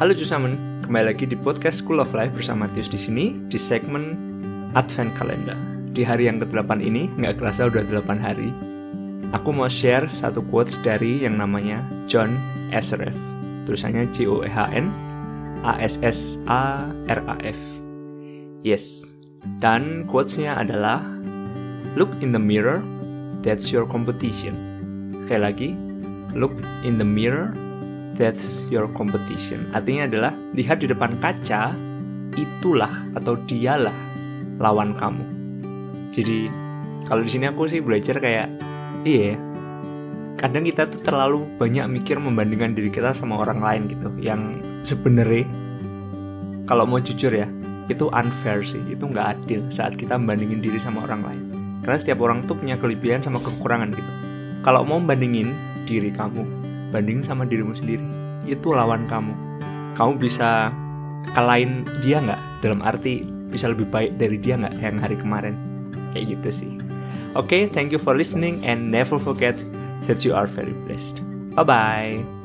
Halo Jusamen, kembali lagi di podcast School of Life bersama Tius di sini di segmen Advent Calendar. Di hari yang ke-8 ini, nggak kerasa udah 8 hari. Aku mau share satu quotes dari yang namanya John Asaraf. Tulisannya J O E H N A S S A R A F. Yes. Dan quotesnya adalah Look in the mirror, that's your competition. Sekali lagi, look in the mirror, that's your competition. Artinya adalah lihat di depan kaca, itulah atau dialah lawan kamu. Jadi kalau di sini aku sih belajar kayak iya, kadang kita tuh terlalu banyak mikir membandingkan diri kita sama orang lain gitu, yang sebenarnya kalau mau jujur ya itu unfair sih, itu nggak adil saat kita membandingin diri sama orang lain. Karena setiap orang tuh punya kelebihan sama kekurangan gitu. Kalau mau bandingin diri kamu banding sama dirimu sendiri itu lawan kamu. Kamu bisa kalahin dia nggak? Dalam arti bisa lebih baik dari dia nggak yang hari kemarin? Kayak gitu sih. Oke okay, thank you for listening and never forget that you are very blessed. Bye bye